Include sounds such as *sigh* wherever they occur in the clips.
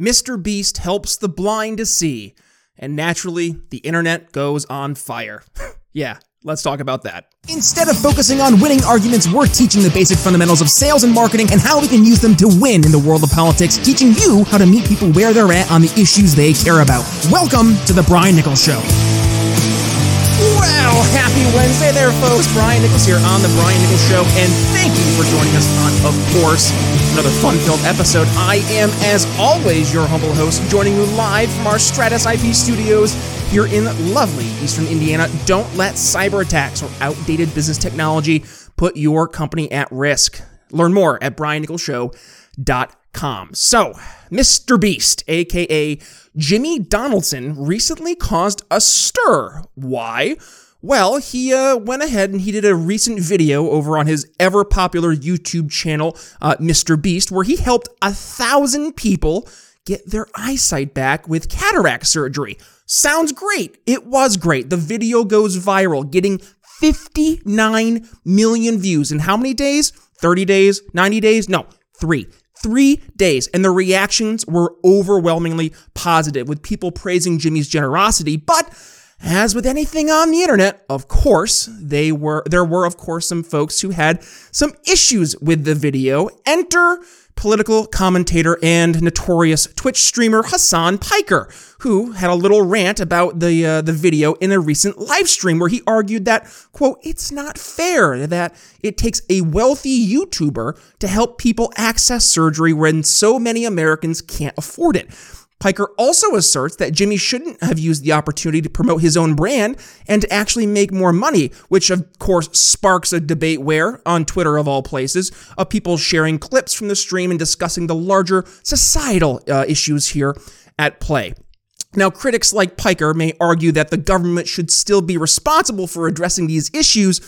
Mr. Beast helps the blind to see, and naturally, the internet goes on fire. *laughs* yeah, let's talk about that. Instead of focusing on winning arguments, we're teaching the basic fundamentals of sales and marketing and how we can use them to win in the world of politics, teaching you how to meet people where they're at on the issues they care about. Welcome to The Brian Nichols Show. Well, happy Wednesday there, folks. Brian Nichols here on The Brian Nichols Show, and thank you for joining us on, of course, another fun filled episode. I am, as always, your humble host, joining you live from our Stratus IP studios here in lovely Eastern Indiana. Don't let cyber attacks or outdated business technology put your company at risk. Learn more at briannicholsshow.com. So, Mr. Beast, aka Jimmy Donaldson, recently caused a stir. Why? Well, he uh, went ahead and he did a recent video over on his ever popular YouTube channel, uh, Mr. Beast, where he helped a thousand people get their eyesight back with cataract surgery. Sounds great. It was great. The video goes viral, getting 59 million views in how many days? 30 days? 90 days? No, three. Three days. And the reactions were overwhelmingly positive, with people praising Jimmy's generosity. But as with anything on the internet, of course, they were there were of course some folks who had some issues with the video. Enter political commentator and notorious Twitch streamer Hasan Piker, who had a little rant about the uh, the video in a recent live stream where he argued that quote it's not fair that it takes a wealthy YouTuber to help people access surgery when so many Americans can't afford it. Piker also asserts that Jimmy shouldn't have used the opportunity to promote his own brand and to actually make more money, which of course sparks a debate where, on Twitter of all places, of people sharing clips from the stream and discussing the larger societal uh, issues here at play. Now, critics like Piker may argue that the government should still be responsible for addressing these issues,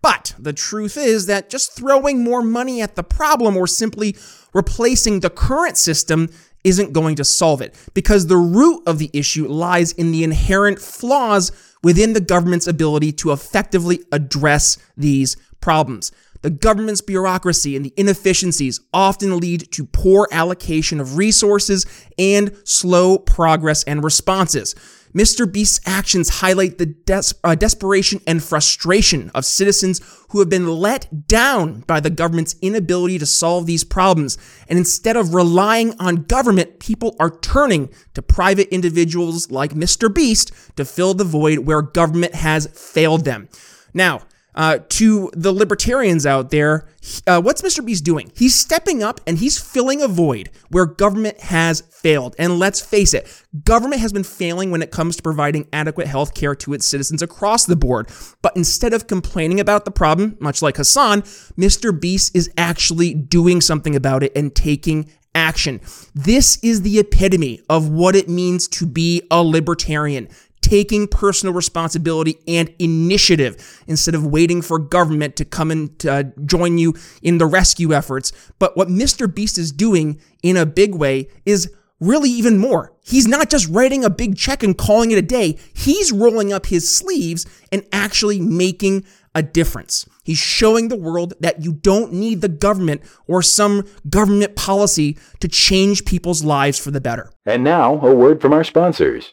but the truth is that just throwing more money at the problem or simply replacing the current system isn't going to solve it because the root of the issue lies in the inherent flaws within the government's ability to effectively address these problems. The government's bureaucracy and the inefficiencies often lead to poor allocation of resources and slow progress and responses. Mr. Beast's actions highlight the des- uh, desperation and frustration of citizens who have been let down by the government's inability to solve these problems. And instead of relying on government, people are turning to private individuals like Mr. Beast to fill the void where government has failed them. Now, uh, to the libertarians out there, uh, what's Mr. Beast doing? He's stepping up and he's filling a void where government has failed. And let's face it, government has been failing when it comes to providing adequate health care to its citizens across the board. But instead of complaining about the problem, much like Hasan, Mr. Beast is actually doing something about it and taking action. This is the epitome of what it means to be a libertarian taking personal responsibility and initiative instead of waiting for government to come and uh, join you in the rescue efforts. But what Mr. Beast is doing in a big way is really even more. He's not just writing a big check and calling it a day. He's rolling up his sleeves and actually making a difference. He's showing the world that you don't need the government or some government policy to change people's lives for the better. And now, a word from our sponsors.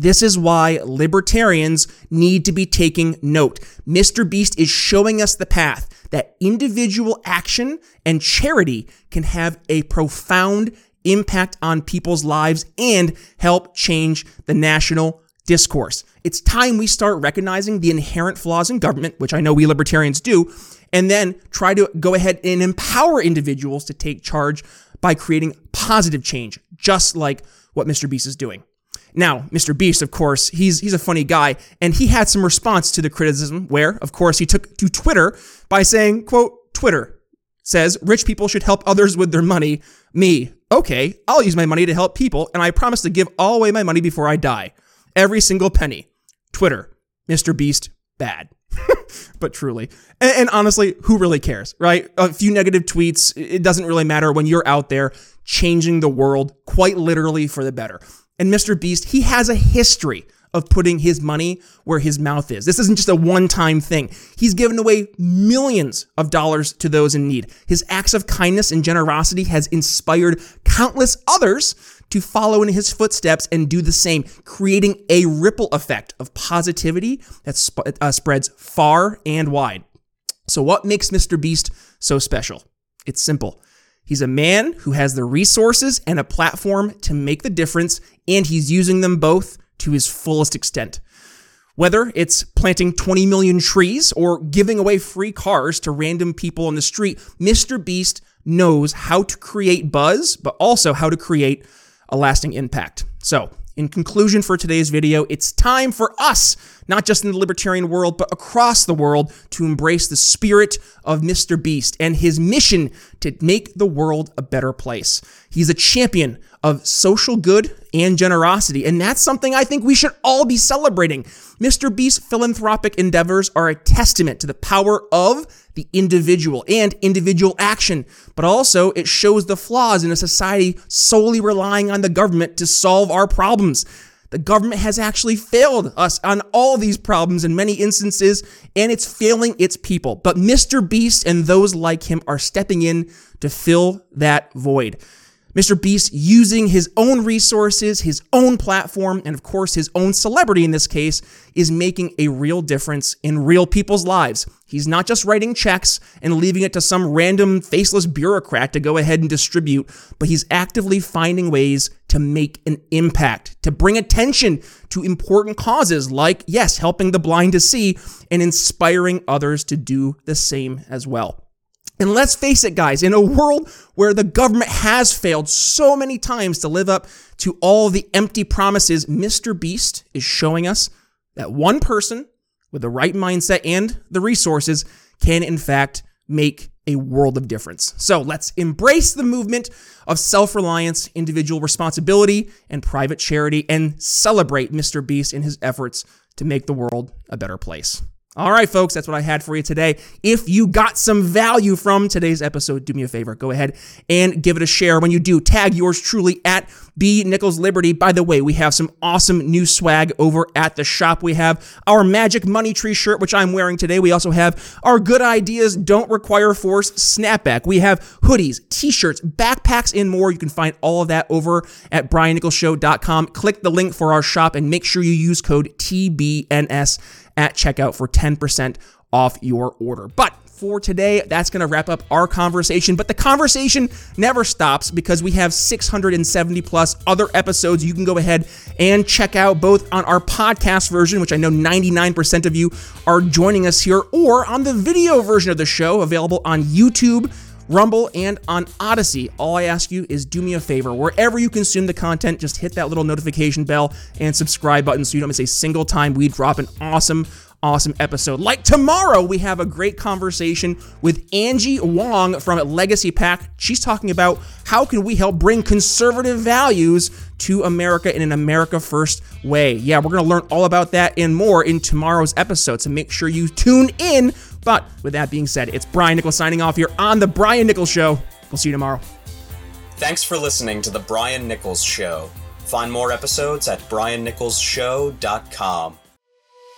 This is why libertarians need to be taking note. Mr. Beast is showing us the path that individual action and charity can have a profound impact on people's lives and help change the national discourse. It's time we start recognizing the inherent flaws in government, which I know we libertarians do, and then try to go ahead and empower individuals to take charge by creating positive change, just like what Mr. Beast is doing. Now, Mr. Beast, of course, he's he's a funny guy, and he had some response to the criticism where, of course, he took to Twitter by saying, quote, Twitter says rich people should help others with their money. Me, Okay, I'll use my money to help people, and I promise to give all away my money before I die. Every single penny. Twitter, Mr. Beast, bad. *laughs* but truly. And, and, honestly, who really cares, right? A few negative tweets, it doesn't really matter when you're out there changing the world quite literally for the better. And Mr. Beast, he has a history of putting his money where his mouth is. This isn't just a one time thing. He's given away millions of dollars to those in need. His acts of kindness and generosity has inspired countless others to follow in his footsteps and do the same, creating a ripple effect of positivity that sp- uh, spreads far and wide. So, what makes Mr. Beast so special? It's simple. He's a man who has the resources and a platform to make the difference, and he's using them both to his fullest extent. Whether it's planting 20 million trees or giving away free cars to random people on the street, Mr. Beast knows how to create buzz, but also how to create a lasting impact. So, in conclusion for today's video, it's time for us, not just in the libertarian world, but across the world, to embrace the spirit of Mr. Beast and his mission to make the world a better place. He's a champion of social good and generosity, and that's something I think we should all be celebrating. Mr. Beast's philanthropic endeavors are a testament to the power of the individual and individual action, but also it shows the flaws in a society solely relying on the government to solve our problems. The government has actually failed us on all these problems in many instances, and it's failing its people. But Mr. Beast and those like him are stepping in to fill that void. Mr. Beast using his own resources, his own platform, and of course his own celebrity in this case, is making a real difference in real people's lives. He's not just writing checks and leaving it to some random faceless bureaucrat to go ahead and distribute, but he's actively finding ways to make an impact, to bring attention to important causes like, yes, helping the blind to see and inspiring others to do the same as well. And let's face it, guys, in a world where the government has failed so many times to live up to all the empty promises, Mr. Beast is showing us that one person with the right mindset and the resources can, in fact, make a world of difference. So let's embrace the movement of self reliance, individual responsibility, and private charity and celebrate Mr. Beast in his efforts to make the world a better place. All right, folks, that's what I had for you today. If you got some value from today's episode, do me a favor. Go ahead and give it a share. When you do, tag yours truly at B Nichols Liberty. By the way, we have some awesome new swag over at the shop. We have our Magic Money Tree shirt, which I'm wearing today. We also have our Good Ideas Don't Require Force snapback. We have hoodies, t shirts, backpacks, and more. You can find all of that over at briannicholsshow.com. Click the link for our shop and make sure you use code TBNS at checkout for 10% off your order. But for today, that's going to wrap up our conversation. But the conversation never stops because we have 670 plus other episodes you can go ahead and check out both on our podcast version, which I know 99% of you are joining us here, or on the video version of the show available on YouTube. Rumble, and on Odysee. All I ask you is do me a favor. Wherever you consume the content, just hit that little notification bell and subscribe button so you don't miss a single time we drop an awesome awesome episode. Like tomorrow, we have a great conversation with Angie Wong from Legacy Pack. She's talking about how can we help bring conservative values to America in an America First way. Yeah, we're going to learn all about that and more in tomorrow's episode, so make sure you tune in. But with that being said, it's Brian Nichols signing off here on The Brian Nichols Show. We'll see you tomorrow. Thanks for listening to The Brian Nichols Show. Find more episodes at briannicholsshow.com.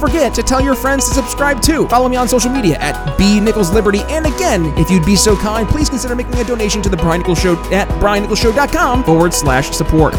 forget to tell your friends to subscribe too. Follow me on social media at B Nichols Liberty. And again, if you'd be so kind, please consider making a donation to the Brian Nichols Show at briannicholsshow.com forward slash support.